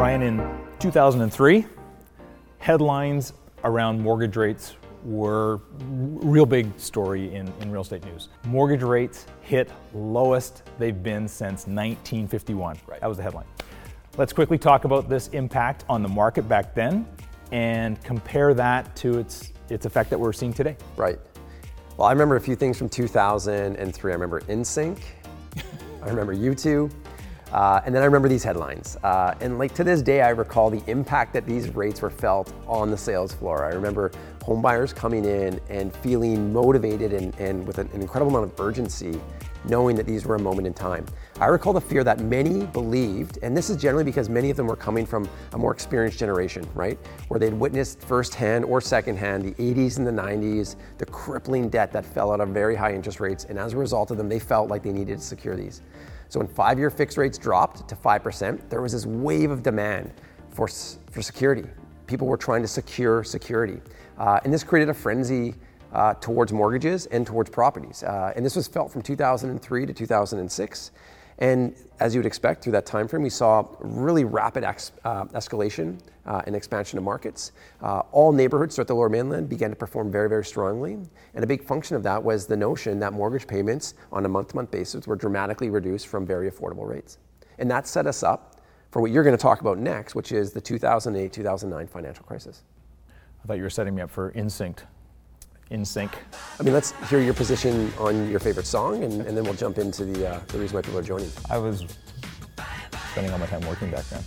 Ryan, in 2003, headlines around mortgage rates were a real big story in, in real estate news. Mortgage rates hit lowest they've been since 1951. Right. That was the headline. Let's quickly talk about this impact on the market back then and compare that to its, its effect that we're seeing today. Right. Well, I remember a few things from 2003. I remember NSYNC. I remember U2. Uh, and then I remember these headlines. Uh, and like to this day, I recall the impact that these rates were felt on the sales floor. I remember homebuyers coming in and feeling motivated and, and with an, an incredible amount of urgency, knowing that these were a moment in time. I recall the fear that many believed, and this is generally because many of them were coming from a more experienced generation, right? Where they'd witnessed firsthand or secondhand the 80s and the 90s, the crippling debt that fell out of very high interest rates. And as a result of them, they felt like they needed to secure these. So when five-year fixed rates dropped to 5%, there was this wave of demand for, for security. People were trying to secure security. Uh, and this created a frenzy uh, towards mortgages and towards properties. Uh, and this was felt from 2003 to 2006. And as you would expect through that time frame, we saw really rapid ex- uh, escalation uh, and expansion of markets. Uh, all neighborhoods throughout the Lower Mainland began to perform very, very strongly. And a big function of that was the notion that mortgage payments on a month-to-month basis were dramatically reduced from very affordable rates. And that set us up for what you're going to talk about next, which is the 2008-2009 financial crisis. I thought you were setting me up for NSYNC. NSYNC. I mean, let's hear your position on your favorite song, and, and then we'll jump into the, uh, the reason why people are joining. I was spending all my time working back then.